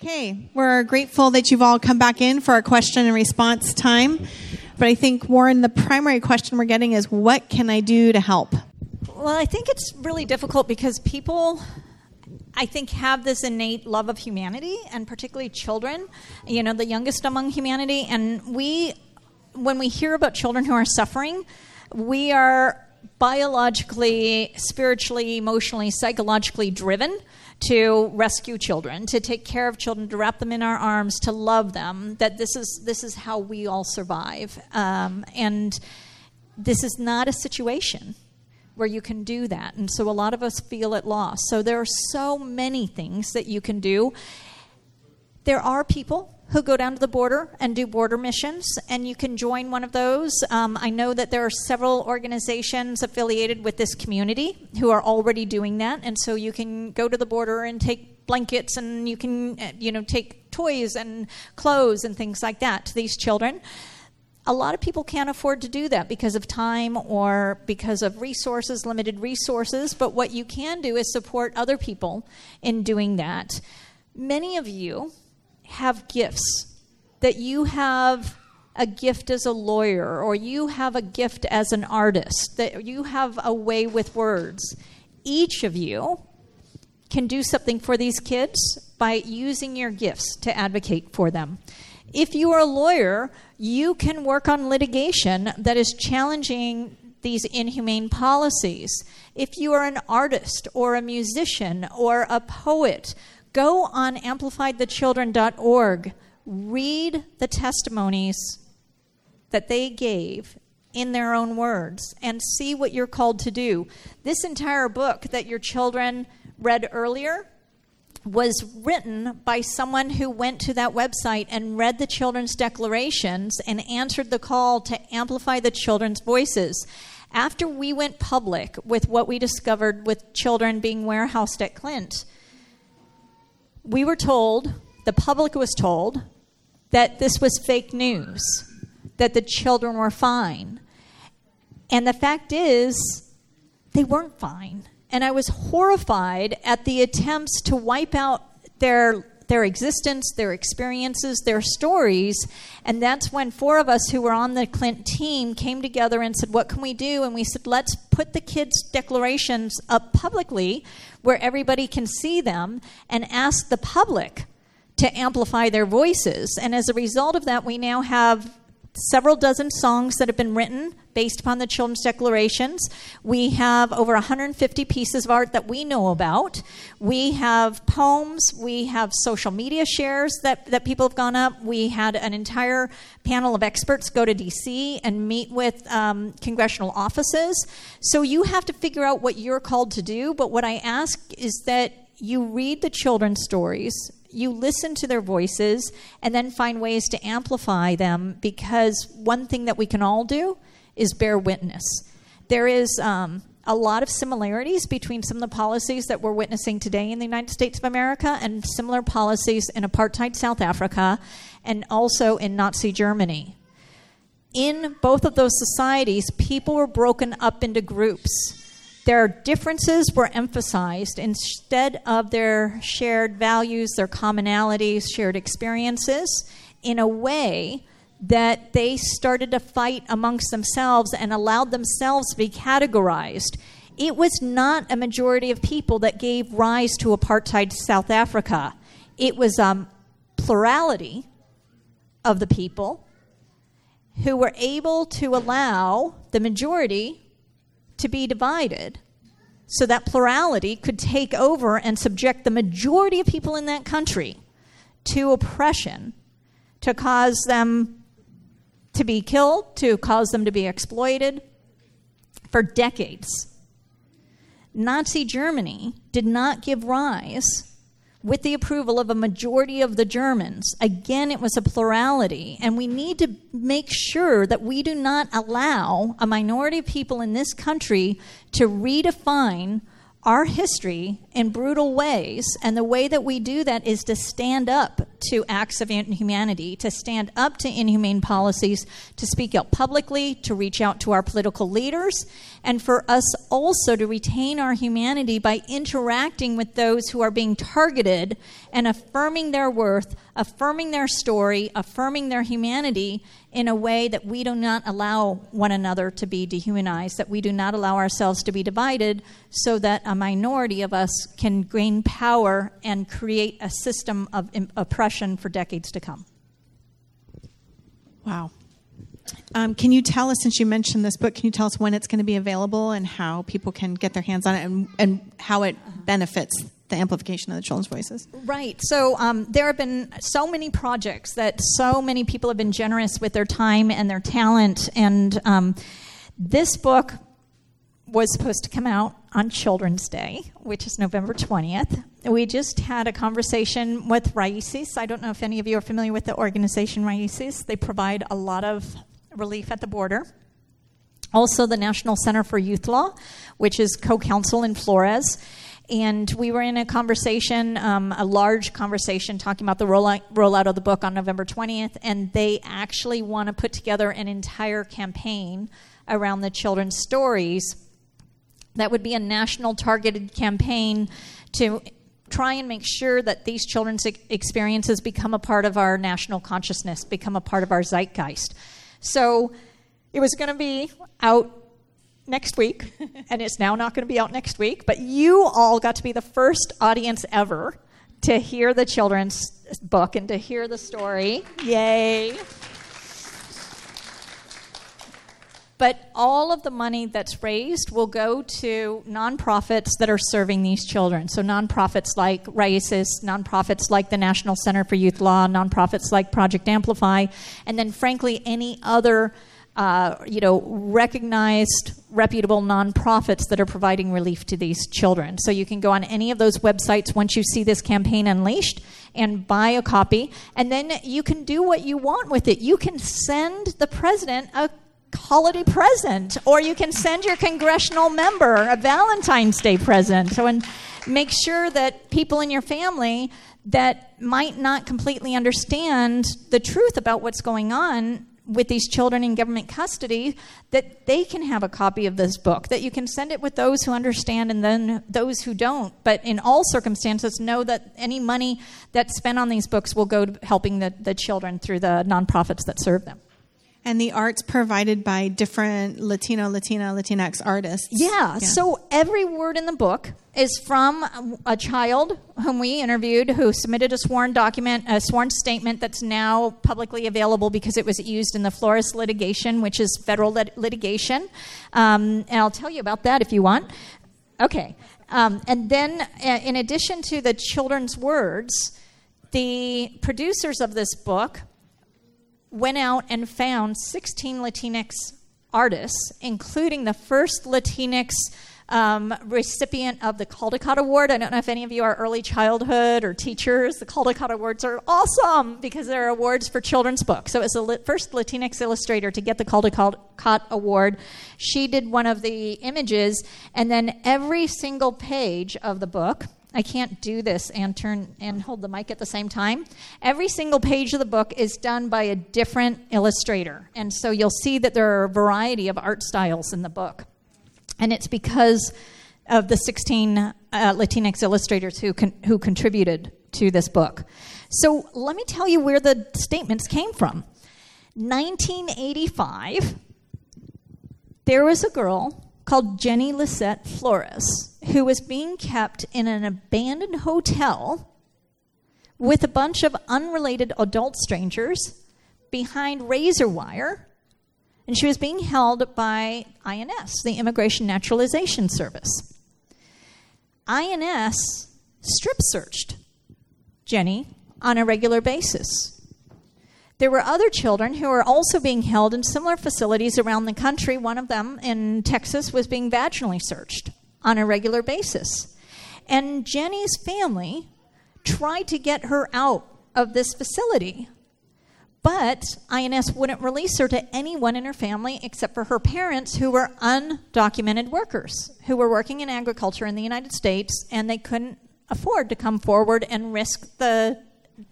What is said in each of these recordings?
Okay, we're grateful that you've all come back in for our question and response time. But I think, Warren, the primary question we're getting is what can I do to help? Well, I think it's really difficult because people I think have this innate love of humanity and particularly children, you know, the youngest among humanity and we when we hear about children who are suffering, we are biologically, spiritually, emotionally, psychologically driven to rescue children, to take care of children, to wrap them in our arms, to love them. That this is this is how we all survive, um, and this is not a situation where you can do that. And so a lot of us feel at loss. So there are so many things that you can do. There are people who go down to the border and do border missions, and you can join one of those. Um, I know that there are several organizations affiliated with this community who are already doing that, and so you can go to the border and take blankets, and you can, uh, you know, take toys and clothes and things like that to these children. A lot of people can't afford to do that because of time or because of resources, limited resources. But what you can do is support other people in doing that. Many of you have gifts, that you have a gift as a lawyer, or you have a gift as an artist, that you have a way with words. Each of you can do something for these kids by using your gifts to advocate for them. If you are a lawyer, you can work on litigation that is challenging these inhumane policies. If you are an artist or a musician or a poet, Go on amplifythechildren.org, read the testimonies that they gave in their own words, and see what you're called to do. This entire book that your children read earlier was written by someone who went to that website and read the children's declarations and answered the call to amplify the children's voices. After we went public with what we discovered with children being warehoused at Clint, we were told, the public was told, that this was fake news, that the children were fine. And the fact is, they weren't fine. And I was horrified at the attempts to wipe out their their existence, their experiences, their stories. And that's when four of us who were on the Clint team came together and said, What can we do? And we said, Let's put the kids' declarations up publicly where everybody can see them and ask the public to amplify their voices. And as a result of that, we now have several dozen songs that have been written based upon the Children's Declarations. We have over 150 pieces of art that we know about. We have poems. We have social media shares that, that people have gone up. We had an entire panel of experts go to DC and meet with um, congressional offices. So you have to figure out what you're called to do. But what I ask is that you read the children's stories you listen to their voices and then find ways to amplify them because one thing that we can all do is bear witness. There is um, a lot of similarities between some of the policies that we're witnessing today in the United States of America and similar policies in apartheid South Africa and also in Nazi Germany. In both of those societies, people were broken up into groups. Their differences were emphasized instead of their shared values, their commonalities, shared experiences, in a way that they started to fight amongst themselves and allowed themselves to be categorized. It was not a majority of people that gave rise to apartheid South Africa. It was a um, plurality of the people who were able to allow the majority to be divided so that plurality could take over and subject the majority of people in that country to oppression to cause them to be killed, to cause them to be exploited for decades. Nazi Germany did not give rise with the approval of a majority of the Germans. Again, it was a plurality, and we need to make sure that we do not allow a minority of people in this country to redefine our history in brutal ways. And the way that we do that is to stand up to acts of inhumanity, to stand up to inhumane policies, to speak out publicly, to reach out to our political leaders, and for us also to retain our humanity by interacting with those who are being targeted and affirming their worth, affirming their story, affirming their humanity in a way that we do not allow one another to be dehumanized, that we do not allow ourselves to be divided, so that a minority of us can gain power and create a system of oppression for decades to come. Wow. Um, can you tell us, since you mentioned this book, can you tell us when it's going to be available and how people can get their hands on it and, and how it benefits the amplification of the children's voices? Right. So um, there have been so many projects that so many people have been generous with their time and their talent. And um, this book was supposed to come out on Children's Day, which is November 20th. We just had a conversation with Raices. I don't know if any of you are familiar with the organization Raices. They provide a lot of relief at the border. Also, the National Center for Youth Law, which is co counsel in Flores. And we were in a conversation, um, a large conversation, talking about the rollout, rollout of the book on November 20th. And they actually want to put together an entire campaign around the children's stories. That would be a national targeted campaign to try and make sure that these children's experiences become a part of our national consciousness, become a part of our zeitgeist. So it was going to be out next week, and it's now not going to be out next week, but you all got to be the first audience ever to hear the children's book and to hear the story. Yay! But all of the money that's raised will go to nonprofits that are serving these children. So, nonprofits like Raices, nonprofits like the National Center for Youth Law, nonprofits like Project Amplify, and then, frankly, any other. Uh, you know, recognized, reputable nonprofits that are providing relief to these children. So you can go on any of those websites once you see this campaign unleashed and buy a copy, and then you can do what you want with it. You can send the president a holiday present, or you can send your congressional member a Valentine's Day present. So, and make sure that people in your family that might not completely understand the truth about what's going on with these children in government custody that they can have a copy of this book that you can send it with those who understand and then those who don't but in all circumstances know that any money that's spent on these books will go to helping the, the children through the nonprofits that serve them and the art's provided by different Latino, Latina, Latinx artists. Yeah, yeah, So every word in the book is from a child whom we interviewed who submitted a sworn document, a sworn statement that's now publicly available because it was used in the Flores litigation, which is federal lit- litigation. Um, and I'll tell you about that if you want. Okay. Um, and then, uh, in addition to the children's words, the producers of this book went out and found 16 Latinx artists, including the first Latinx um, recipient of the Caldecott Award. I don't know if any of you are early childhood or teachers. The Caldecott Awards are awesome because they're awards for children's books. So, as the first Latinx illustrator to get the Caldecott Award, she did one of the images, and then every single page of the book I can't do this and turn and hold the mic at the same time. Every single page of the book is done by a different illustrator. And so you'll see that there are a variety of art styles in the book. And it's because of the 16 uh, Latinx illustrators who, con- who contributed to this book. So let me tell you where the statements came from. 1985, there was a girl called Jenny Lisette Flores, who was being kept in an abandoned hotel with a bunch of unrelated adult strangers behind razor wire. And she was being held by INS, the Immigration Naturalization Service. INS strip searched Jenny on a regular basis. There were other children who were also being held in similar facilities around the country. One of them in Texas was being vaginally searched on a regular basis. And Jenny's family tried to get her out of this facility. But INS wouldn't release her to anyone in her family except for her parents, who were undocumented workers, who were working in agriculture in the United States, and they couldn't afford to come forward and risk the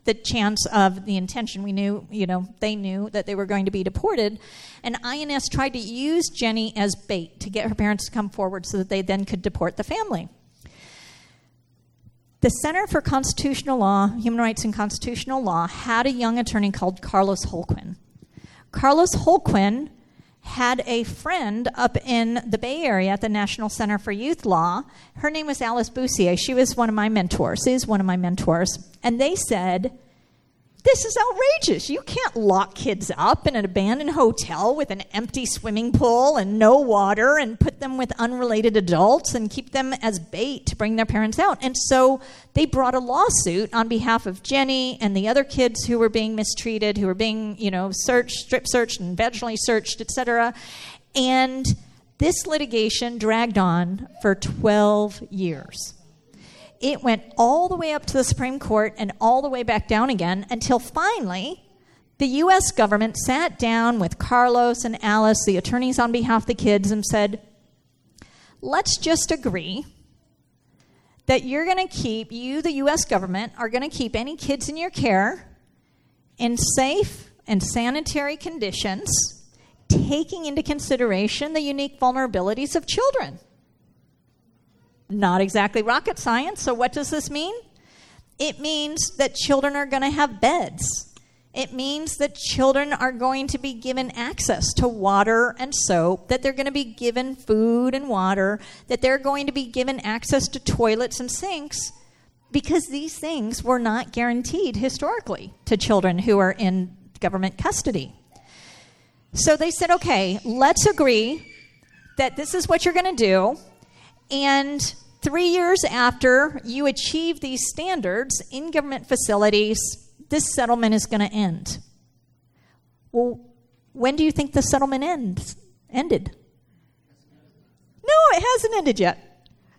the chance of the intention. We knew, you know, they knew that they were going to be deported. And INS tried to use Jenny as bait to get her parents to come forward so that they then could deport the family. The Center for Constitutional Law, Human Rights and Constitutional Law had a young attorney called Carlos Holguin. Carlos Holguin had a friend up in the Bay Area at the National Center for Youth Law. Her name was Alice Bussiere. She was one of my mentors, is one of my mentors. And they said, this is outrageous. You can't lock kids up in an abandoned hotel with an empty swimming pool and no water and put them with unrelated adults and keep them as bait to bring their parents out. And so they brought a lawsuit on behalf of Jenny and the other kids who were being mistreated, who were being, you know, searched, strip searched and vaginally searched, etc. And this litigation dragged on for 12 years it went all the way up to the Supreme Court and all the way back down again until finally the U.S. government sat down with Carlos and Alice, the attorneys on behalf of the kids, and said, let's just agree that you're going to keep, you, the U.S. government, are going to keep any kids in your care in safe and sanitary conditions, taking into consideration the unique vulnerabilities of children. Not exactly rocket science. So, what does this mean? It means that children are going to have beds. It means that children are going to be given access to water and soap, that they're going to be given food and water, that they're going to be given access to toilets and sinks, because these things were not guaranteed historically to children who are in government custody. So they said, okay, let's agree that this is what you're going to do. And three years after you achieve these standards in government facilities, this settlement is going to end. Well, when do you think the settlement ends, ended? No, it hasn't ended yet.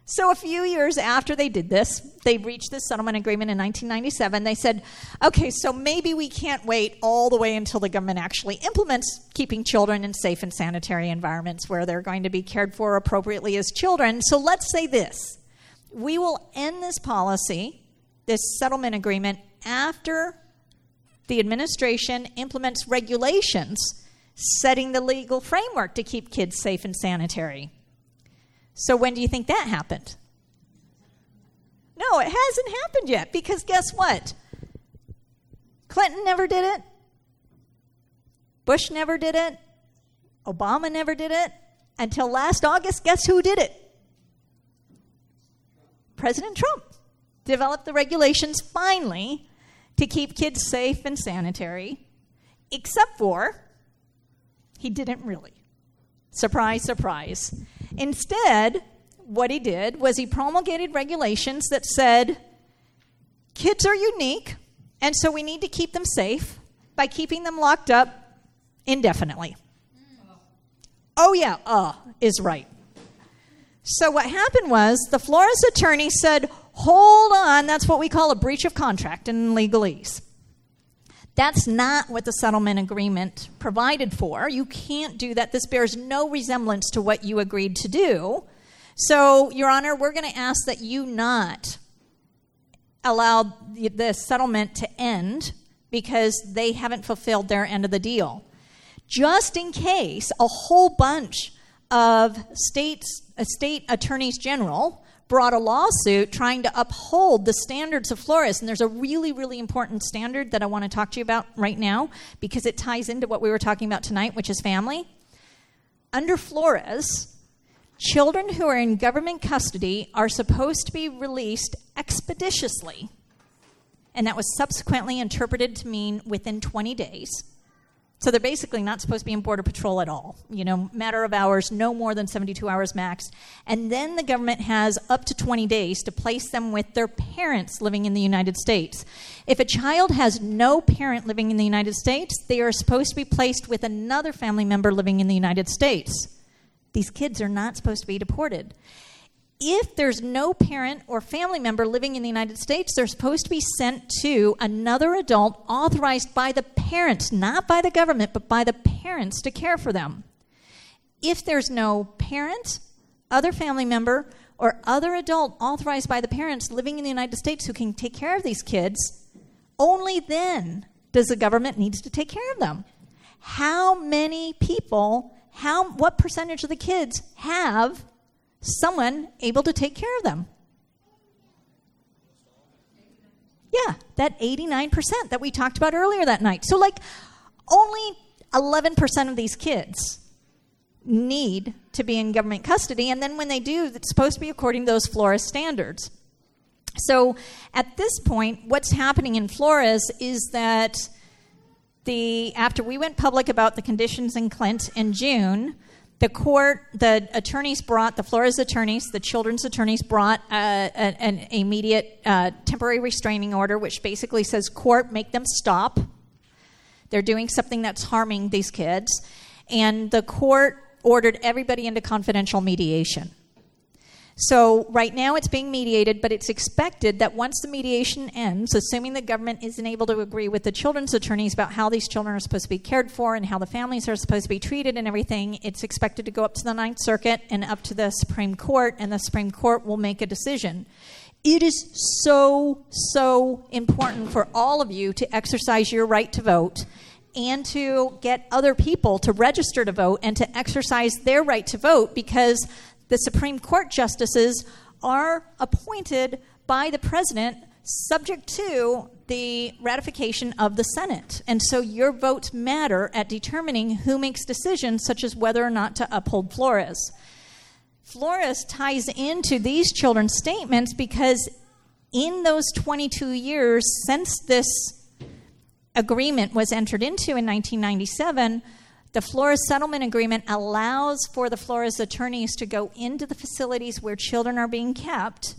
So, a few years after they did this, they reached this settlement agreement in 1997. They said, okay, so maybe we can't wait all the way until the government actually implements keeping children in safe and sanitary environments where they're going to be cared for appropriately as children. So, let's say this we will end this policy, this settlement agreement, after the administration implements regulations setting the legal framework to keep kids safe and sanitary. So when do you think that happened? No, it hasn't happened yet because guess what? Clinton never did it. Bush never did it. Obama never did it. Until last August, guess who did it? President Trump developed the regulations finally to keep kids safe and sanitary, except for he didn't really. Surprise, surprise. Instead, what he did was he promulgated regulations that said kids are unique, and so we need to keep them safe by keeping them locked up indefinitely. Oh, yeah, uh is right. So what happened was the Flores attorney said, hold on, that's what we call a breach of contract in legalese. That's not what the settlement agreement provided for. You can't do that. This bears no resemblance to what you agreed to do. So, Your Honor, we're going to ask that you not allow the settlement to end because they haven't fulfilled their end of the deal. Just in case a whole bunch of states, uh, state attorneys general brought a lawsuit trying to uphold the standards of Flores. And there's a really, really important standard that I want to talk to you about right now because it ties into what we were talking about tonight, which is family. Under Flores, children who are in government custody are supposed to be released expeditiously. And that was subsequently interpreted to mean within 20 days. So they're basically not supposed to be in Border Patrol at all. You know, matter of hours, no more than 72 hours max. And then the government has up to 20 days to place them with their parents living in the United States. If a child has no parent living in the United States, they are supposed to be placed with another family member living in the United States. These kids are not supposed to be deported. If there's no parent or family member living in the United States, they're supposed to be sent to another adult authorized by the parents, not by the government, but by the parents to care for them. If there's no parent, other family member, or other adult authorized by the parents living in the United States who can take care of these kids, only then does the government needs to take care of them. How many people, how what percentage of the kids have someone able to take care of them. Yeah, that 89% that we talked about earlier that night. So, like, only 11% of these kids need to be in government custody. And then when they do, it's supposed to be according to those Flores standards. So, at this point, what's happening in Flores is that the after we went public about the conditions in Clint in June, the court, the attorneys brought, the Flores attorneys, the children's attorneys brought uh, an, immediate uh, temporary restraining order, which basically says, court, make them stop. They're doing something that's harming these kids. And the court ordered everybody into confidential mediation. So, right now it's being mediated, but it's expected that once the mediation ends, assuming the government isn't able to agree with the children's attorneys about how these children are supposed to be cared for and how the families are supposed to be treated and everything, it's expected to go up to the Ninth Circuit and up to the Supreme Court, and the Supreme Court will make a decision. It is so, so important for all of you to exercise your right to vote and to get other people to register to vote and to exercise their right to vote because the Supreme Court justices are appointed by the president subject to the ratification of the Senate. And so your votes matter at determining who makes decisions, such as whether or not to uphold Flores. Flores ties into these children's statements because in those 22 years since this agreement was entered into in 1997, the Flores Settlement Agreement allows for the Flores attorneys to go into the facilities where children are being kept.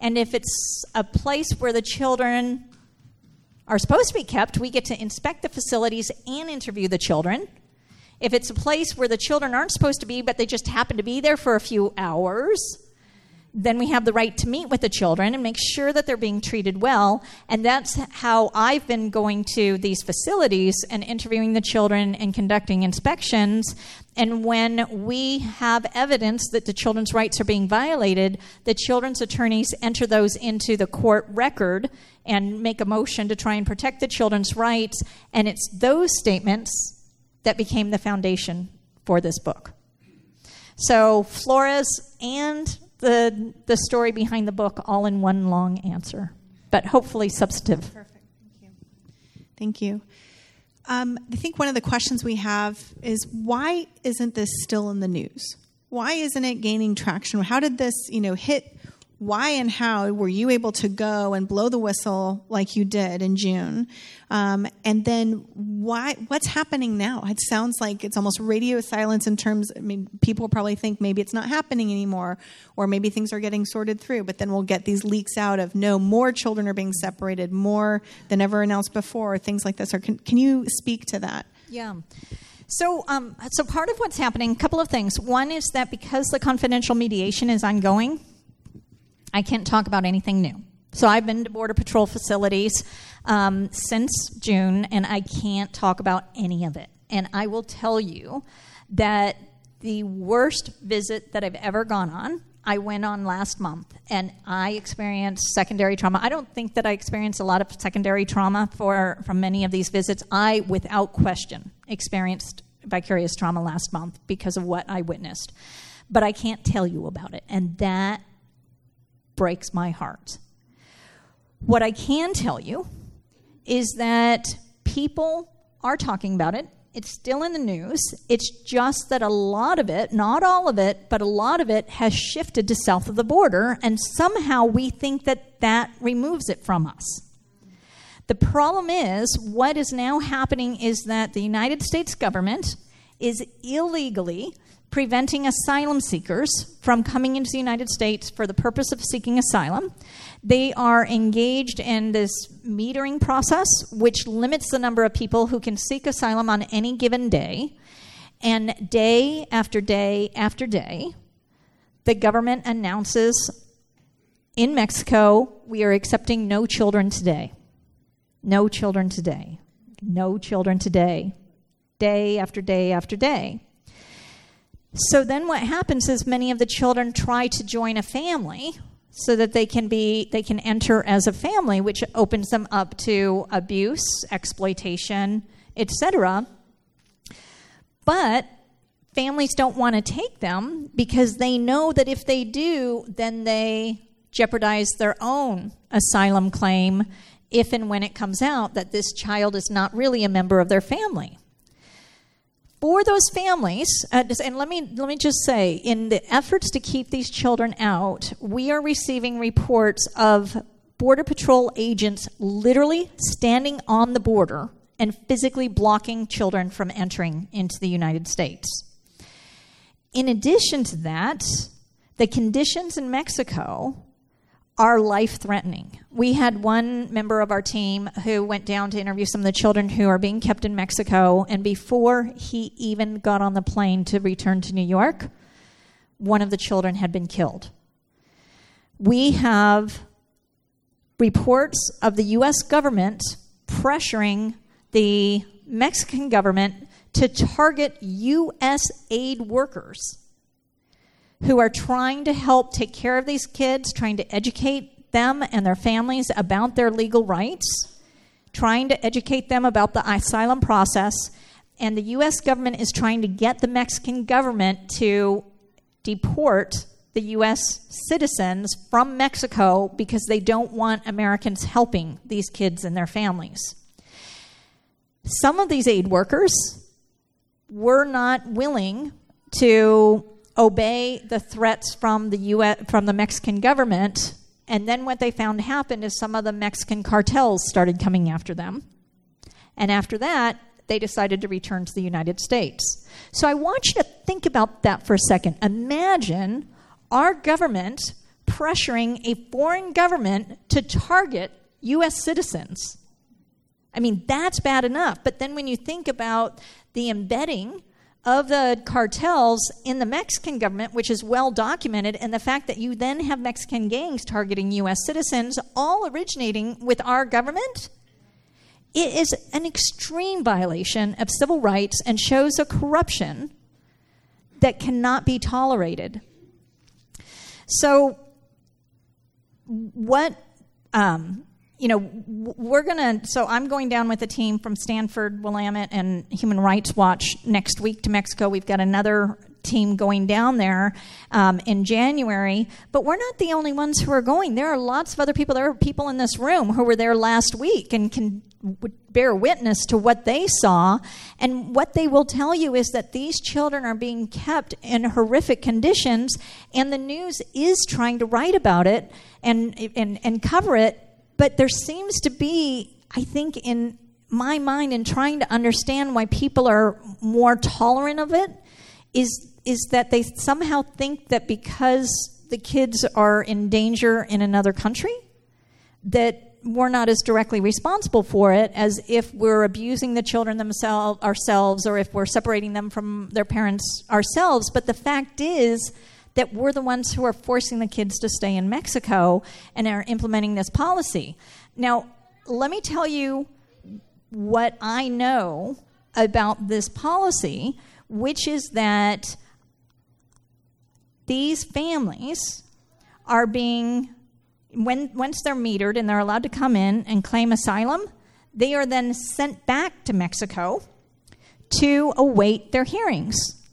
And if it's a place where the children are supposed to be kept, we get to inspect the facilities and interview the children. If it's a place where the children aren't supposed to be, but they just happen to be there for a few hours, then we have the right to meet with the children and make sure that they're being treated well. And that's how I've been going to these facilities and interviewing the children and conducting inspections. And when we have evidence that the children's rights are being violated, the children's attorneys enter those into the court record and make a motion to try and protect the children's rights. And it's those statements that became the foundation for this book. So, Flores and the, the story behind the book all in one long answer, but hopefully substantive. Perfect. Thank you. Thank you. Um, I think one of the questions we have is why isn't this still in the news? Why isn't it gaining traction? How did this, you know, hit why and how were you able to go and blow the whistle like you did in June? Um, and then why? What's happening now? It sounds like it's almost radio silence in terms. I mean, people probably think maybe it's not happening anymore, or maybe things are getting sorted through. But then we'll get these leaks out of no more children are being separated, more than ever announced before, things like this. Or can, can you speak to that? Yeah. So, um, so part of what's happening, a couple of things. One is that because the confidential mediation is ongoing, I can't talk about anything new. So I've been to Border Patrol facilities um, since June, and I can't talk about any of it. And I will tell you that the worst visit that I've ever gone on, I went on last month, and I experienced secondary trauma. I don't think that I experienced a lot of secondary trauma for from many of these visits. I, without question, experienced vicarious trauma last month because of what I witnessed. But I can't tell you about it, and that breaks my heart. What I can tell you is that people are talking about it. It's still in the news. It's just that a lot of it, not all of it, but a lot of it has shifted to south of the border, and somehow we think that that removes it from us. The problem is, what is now happening is that the United States government is illegally preventing asylum seekers from coming into the United States for the purpose of seeking asylum. They are engaged in this metering process, which limits the number of people who can seek asylum on any given day. And day after day after day, the government announces in Mexico, we are accepting no children today. No children today. No children today. Day after day after day. So then what happens is many of the children try to join a family so that they can be they can enter as a family which opens them up to abuse, exploitation, etc. But families don't want to take them because they know that if they do, then they jeopardize their own asylum claim if and when it comes out that this child is not really a member of their family. For those families, uh, and let me let me just say, in the efforts to keep these children out, we are receiving reports of border patrol agents literally standing on the border and physically blocking children from entering into the United States. In addition to that, the conditions in Mexico are life threatening. We had one member of our team who went down to interview some of the children who are being kept in Mexico, and before he even got on the plane to return to New York, one of the children had been killed. We have reports of the U.S. government pressuring the Mexican government to target U.S. aid workers who are trying to help take care of these kids, trying to educate them and their families about their legal rights, trying to educate them about the asylum process. And the U.S. government is trying to get the Mexican government to deport the U.S. citizens from Mexico because they don't want Americans helping these kids and their families. Some of these aid workers were not willing to obey the threats from the US, from the Mexican government. And then what they found happened is some of the Mexican cartels started coming after them. And after that, they decided to return to the United States. So I want you to think about that for a second. Imagine our government pressuring a foreign government to target U.S. citizens. I mean, that's bad enough. But then when you think about the embedding of the cartels in the Mexican government, which is well documented, and the fact that you then have Mexican gangs targeting U.S. citizens, all originating with our government, it is an extreme violation of civil rights and shows a corruption that cannot be tolerated. So, what um, you know, we're going to, so I'm going down with a team from Stanford, Willamette, and Human Rights Watch next week to Mexico. We've got another team going down there um, in January, but we're not the only ones who are going. There are lots of other people. There are people in this room who were there last week and can bear witness to what they saw. And what they will tell you is that these children are being kept in horrific conditions, and the news is trying to write about it and, and, and cover it but there seems to be, I think, in my mind, in trying to understand why people are more tolerant of it, is is that they somehow think that because the kids are in danger in another country, that we're not as directly responsible for it as if we're abusing the children themselves ourselves or if we're separating them from their parents ourselves. But the fact is that we're the ones who are forcing the kids to stay in Mexico and are implementing this policy. Now, let me tell you what I know about this policy, which is that these families are being, when, once they're metered and they're allowed to come in and claim asylum, they are then sent back to Mexico to await their hearings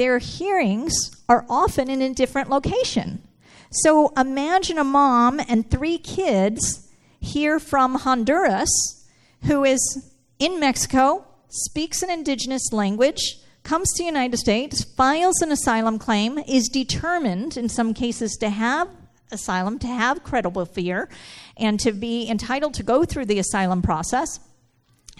their hearings are often in a different location. So imagine a mom and three kids here from Honduras who is in Mexico, speaks an indigenous language, comes to the United States, files an asylum claim, is determined in some cases to have asylum, to have credible fear, and to be entitled to go through the asylum process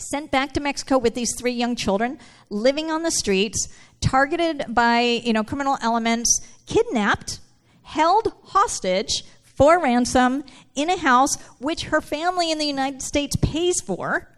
sent back to Mexico with these three young children living on the streets, targeted by you know criminal elements, kidnapped, held hostage for ransom in a house which her family in the United States pays for,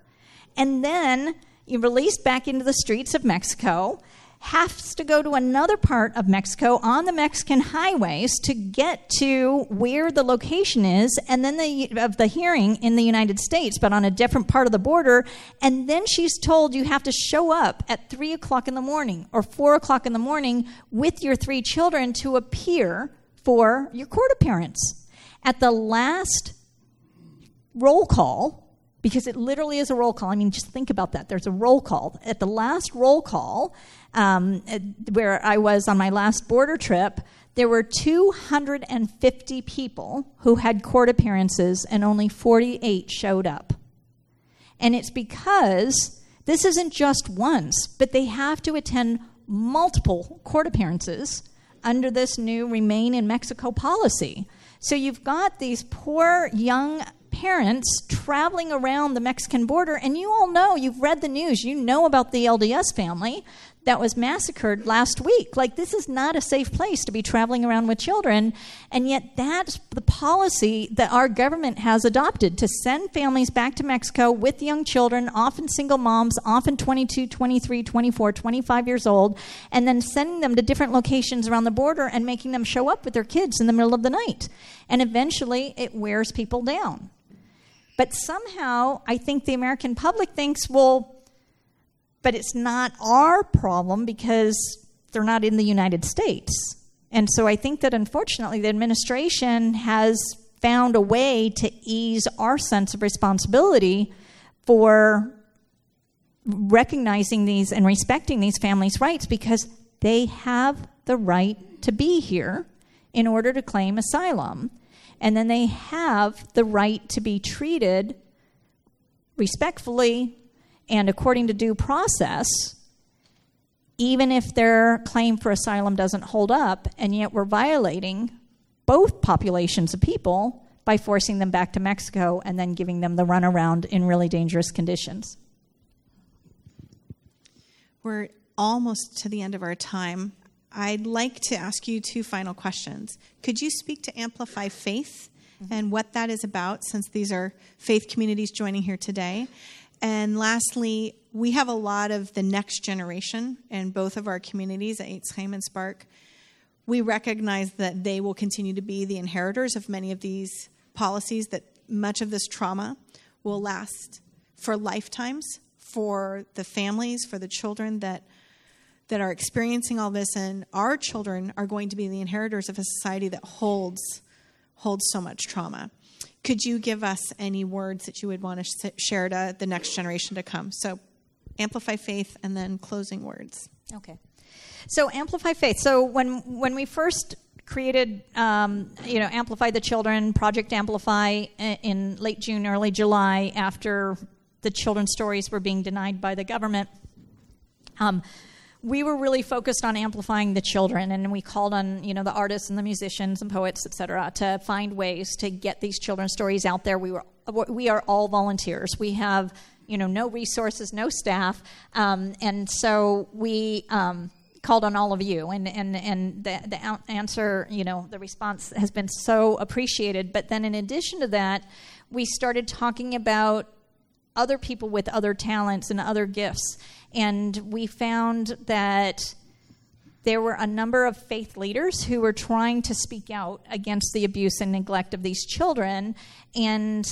and then released back into the streets of Mexico, has to go to another part of Mexico on the Mexican highways to get to where the location is, and then the, of the hearing in the United States, but on a different part of the border. And then she's told you have to show up at three o'clock in the morning or four o'clock in the morning with your three children to appear for your court appearance. At the last roll call, because it literally is a roll call. I mean, just think about that. There's a roll call. At the last roll call, um, where I was on my last border trip, there were 250 people who had court appearances, and only 48 showed up. And it's because this isn't just once, but they have to attend multiple court appearances under this new Remain in Mexico policy. So you've got these poor young parents traveling around the Mexican border, and you all know, you've read the news, you know about the LDS family that was massacred last week. Like, this is not a safe place to be traveling around with children. And yet, that's the policy that our government has adopted to send families back to Mexico with young children, often single moms, often 22, 23, 24, 25 years old, and then sending them to different locations around the border and making them show up with their kids in the middle of the night. And eventually, it wears people down. But somehow, I think the American public thinks, well, but it's not our problem because they're not in the United States. And so I think that unfortunately the administration has found a way to ease our sense of responsibility for recognizing these and respecting these families' rights because they have the right to be here in order to claim asylum. And then they have the right to be treated respectfully and according to due process, even if their claim for asylum doesn't hold up, and yet we're violating both populations of people by forcing them back to Mexico and then giving them the runaround in really dangerous conditions. We're almost to the end of our time. I'd like to ask you two final questions. Could you speak to Amplify Faith mm-hmm. and what that is about, since these are faith communities joining here today? And lastly, we have a lot of the next generation in both of our communities at Eitz and Spark. We recognize that they will continue to be the inheritors of many of these policies, that much of this trauma will last for lifetimes for the families, for the children that that are experiencing all this and our children are going to be the inheritors of a society that holds holds so much trauma could you give us any words that you would want to share to the next generation to come? So, amplify faith and then closing words. Okay. So, amplify faith. So, when when we first created, um, you know, Amplify the Children, Project Amplify in late June, early July, after the children's stories were being denied by the government. Um, we were really focused on amplifying the children and we called on you know the artists and the musicians and poets etc to find ways to get these children's stories out there. We were we are all volunteers. We have you know no resources no staff. Um, and so we um, called on all of you and and and the, the answer you know the response has been so appreciated. But then in addition to that we started talking about other people with other talents and other gifts and we found that there were a number of faith leaders who were trying to speak out against the abuse and neglect of these children. And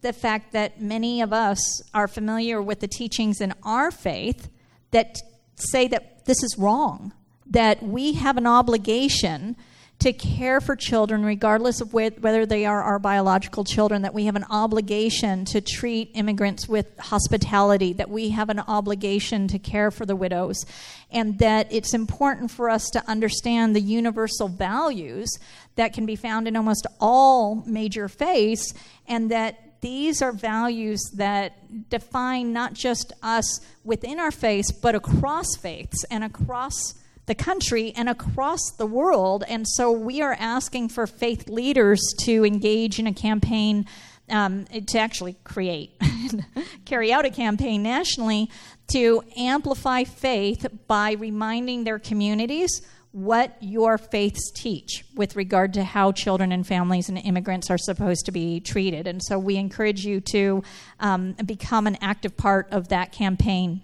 the fact that many of us are familiar with the teachings in our faith that say that this is wrong, that we have an obligation to care for children, regardless of whether they are our biological children, that we have an obligation to treat immigrants with hospitality, that we have an obligation to care for the widows, and that it's important for us to understand the universal values that can be found in almost all major faiths, and that these are values that define not just us within our faiths, but across faiths and across the country and across the world. And so we are asking for faith leaders to engage in a campaign um, to actually create, carry out a campaign nationally to amplify faith by reminding their communities what your faiths teach with regard to how children and families and immigrants are supposed to be treated. And so we encourage you to um, become an active part of that campaign.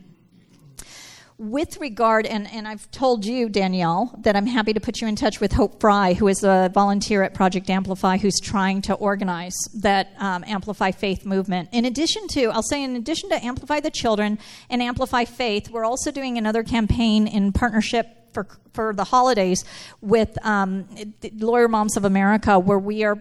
With regard, and, and I've told you, Danielle, that I'm happy to put you in touch with Hope Fry, who is a volunteer at Project Amplify, who's trying to organize that um, Amplify Faith movement. In addition to, I'll say, in addition to Amplify the Children and Amplify Faith, we're also doing another campaign in partnership for for the holidays with um, Lawyer Moms of America, where we are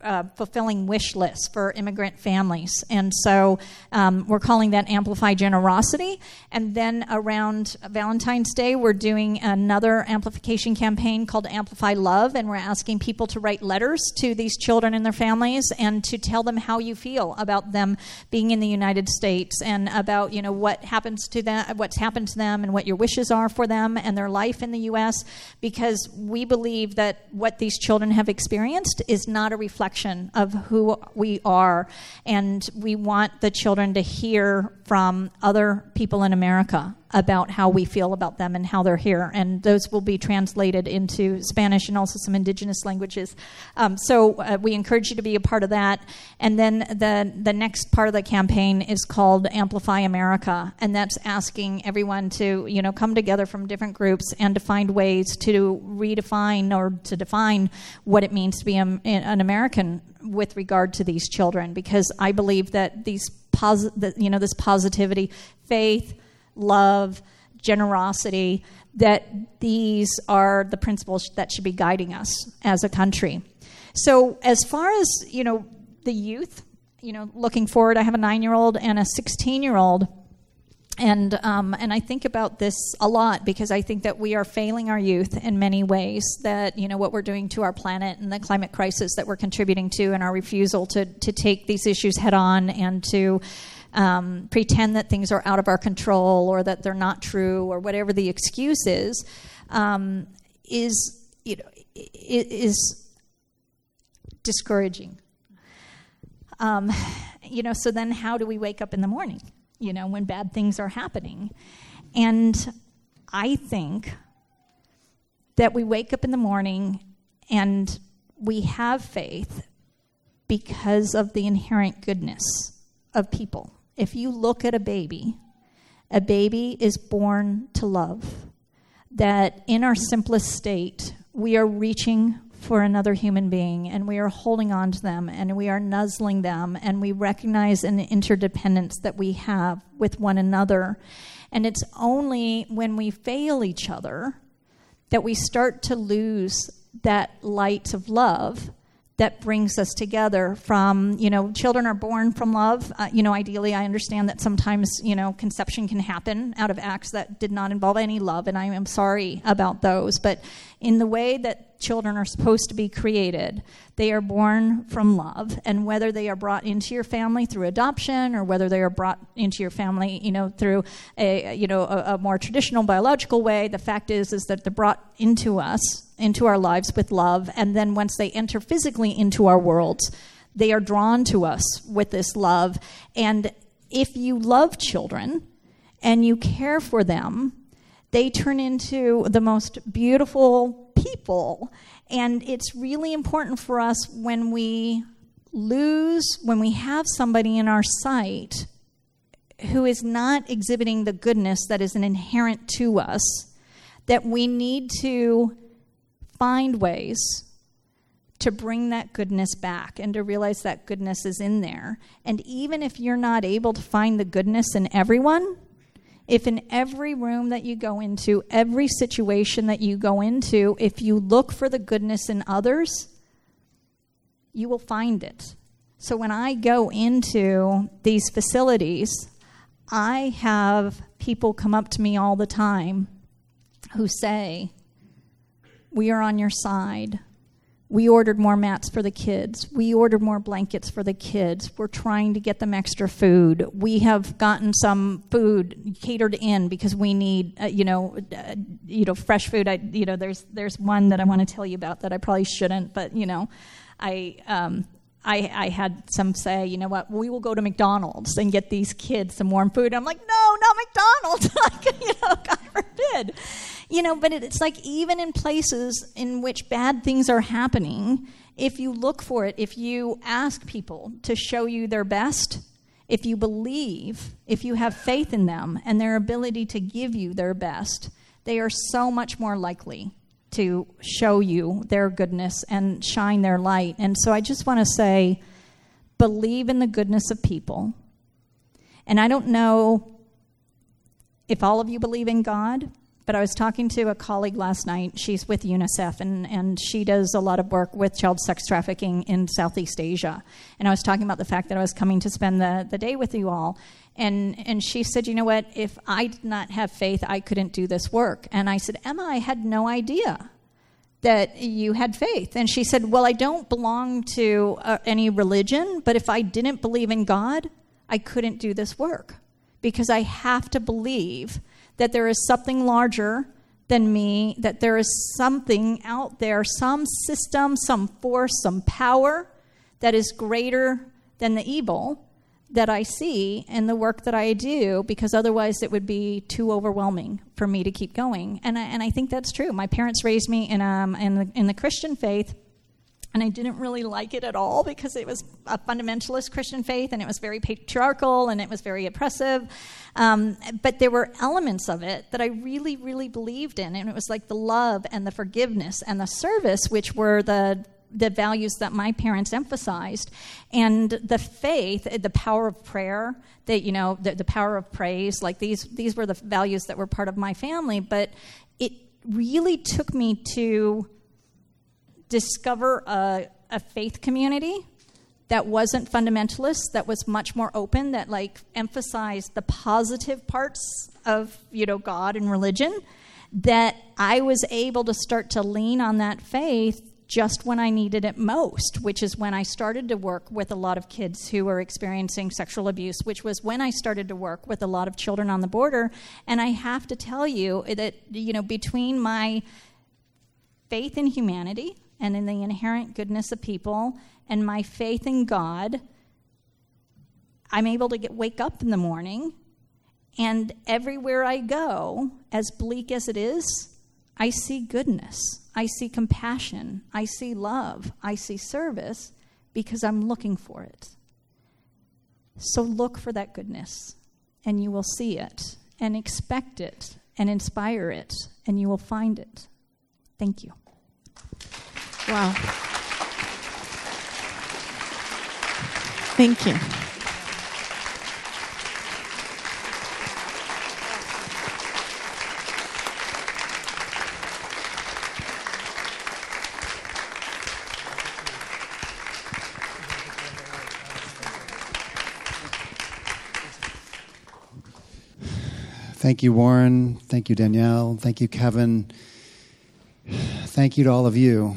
uh, fulfilling wish lists for immigrant families. And so um, we're calling that Amplify Generosity. And then around Valentine's Day, we're doing another amplification campaign called Amplify Love. And we're asking people to write letters to these children and their families and to tell them how you feel about them being in the United States and about, you know, what happens to them, what's happened to them and what your wishes are for them and their life in the U.S. Because we believe that what these children have experienced is not a reflection reflection of who we are. And we want the children to hear from other people in America about how we feel about them and how they're here. And those will be translated into Spanish and also some indigenous languages. Um, so uh, we encourage you to be a part of that. And then the, the next part of the campaign is called Amplify America. And that's asking everyone to, you know, come together from different groups and to find ways to redefine or to define what it means to be a, an American with regard to these children. Because I believe that these posi- you know, this positivity, faith, love, generosity, that these are the principles that should be guiding us as a country. So, as far as, you know, the youth, you know, looking forward, I have a nine year old and a 16 year old. And um, and I think about this a lot because I think that we are failing our youth in many ways. That you know what we're doing to our planet and the climate crisis that we're contributing to, and our refusal to to take these issues head on and to um, pretend that things are out of our control or that they're not true or whatever the excuse is, um, is you know is discouraging. Um, you know, so then how do we wake up in the morning? You know, when bad things are happening, and I think that we wake up in the morning and we have faith because of the inherent goodness of people if you look at a baby, a baby is born to love. That in our simplest state, we are reaching for another human being and we are holding on to them and we are nuzzling them and we recognize an interdependence that we have with one another. And it's only when we fail each other that we start to lose that light of love that brings us together from you know children are born from love uh, you know ideally i understand that sometimes you know conception can happen out of acts that did not involve any love and i am sorry about those but in the way that children are supposed to be created they are born from love and whether they are brought into your family through adoption or whether they are brought into your family you know through a you know a, a more traditional biological way the fact is is that they're brought into us into our lives with love, and then once they enter physically into our worlds, they are drawn to us with this love. And if you love children and you care for them, they turn into the most beautiful people. And it's really important for us when we lose, when we have somebody in our sight who is not exhibiting the goodness that is inherent to us, that we need to find ways to bring that goodness back and to realize that goodness is in there. And even if you're not able to find the goodness in everyone, if in every room that you go into, every situation that you go into, if you look for the goodness in others, you will find it. So when I go into these facilities, I have people come up to me all the time who say, we are on your side. We ordered more mats for the kids. We ordered more blankets for the kids. We're trying to get them extra food. We have gotten some food catered in because we need, uh, you know, uh, you know, fresh food. I, you know, there's there's one that I want to tell you about that I probably shouldn't, but you know, I um, I, I, had some say, you know what, we will go to McDonald's and get these kids some warm food. I'm like, no, not McDonald's. like, you know, God forbid. You know, but it's like even in places in which bad things are happening, if you look for it, if you ask people to show you their best, if you believe, if you have faith in them and their ability to give you their best, they are so much more likely to show you their goodness and shine their light. And so I just want to say believe in the goodness of people. And I don't know if all of you believe in God, but I was talking to a colleague last night. She's with UNICEF, and, and she does a lot of work with child sex trafficking in Southeast Asia. And I was talking about the fact that I was coming to spend the, the day with you all. And, and she said, You know what? If I did not have faith, I couldn't do this work. And I said, Emma, I had no idea that you had faith. And she said, Well, I don't belong to uh, any religion, but if I didn't believe in God, I couldn't do this work because I have to believe that there is something larger than me, that there is something out there, some system, some force, some power that is greater than the evil that I see in the work that I do, because otherwise it would be too overwhelming for me to keep going. And I, and I think that's true. My parents raised me in, um, in, the, in the Christian faith and I didn't really like it at all because it was a fundamentalist Christian faith and it was very patriarchal and it was very oppressive. Um, but there were elements of it that I really, really believed in, and it was like the love and the forgiveness and the service, which were the the values that my parents emphasized. And the faith the power of prayer that you know the, the power of praise like these these were the values that were part of my family. But it really took me to discover a, a faith community that wasn't fundamentalist that was much more open that like emphasized the positive parts of you know god and religion that i was able to start to lean on that faith just when i needed it most which is when i started to work with a lot of kids who were experiencing sexual abuse which was when i started to work with a lot of children on the border. And i have to tell you that you know between my faith in humanity and in the inherent goodness of people and my faith in God, I'm able to get, wake up in the morning and everywhere I go, as bleak as it is, I see goodness. I see compassion. I see love. I see service because I'm looking for it. So look for that goodness and you will see it and expect it and inspire it and you will find it. Thank you. Wow. Thank you. Thank you, Warren. Thank you, Danielle. Thank you, Kevin. Thank you to all of you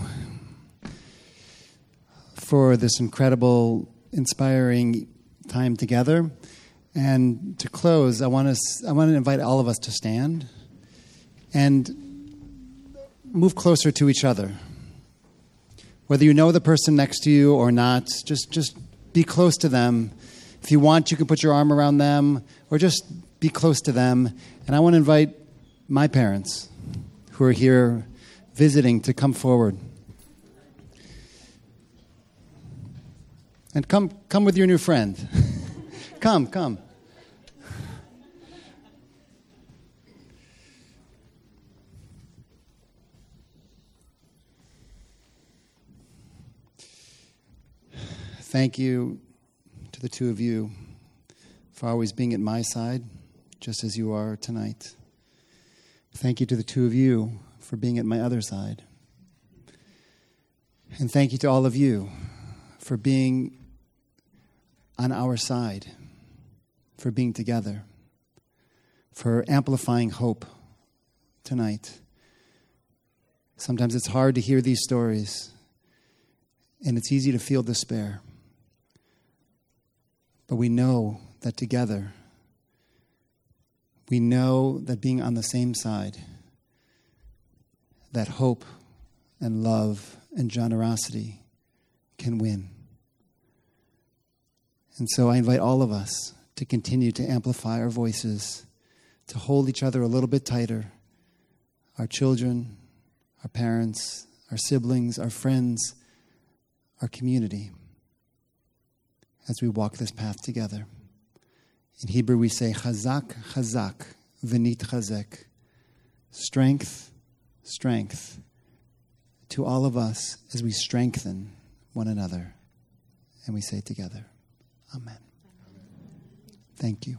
for this incredible, inspiring time together. And to close, I want to, I want to invite all of us to stand and move closer to each other. Whether you know the person next to you or not, just, just be close to them. If you want, you can put your arm around them or just be close to them. And I want to invite my parents who are here visiting to come forward. And come, come with your new friend. come, come. Thank you to the two of you for always being at my side, just as you are tonight. Thank you to the two of you for being at my other side. And thank you to all of you for being on our side, for being together, for amplifying hope tonight. Sometimes it's hard to hear these stories, and it's easy to feel despair. But we know that together, we know that being on the same side, that hope and love and generosity can win. And so I invite all of us to continue to amplify our voices, to hold each other a little bit tighter our children, our parents, our siblings, our friends, our community as we walk this path together. In Hebrew, we say chazak, chazak, v'nit chazek. Strength, strength to all of us as we strengthen one another. And we say together, Amen. Amen. Thank you.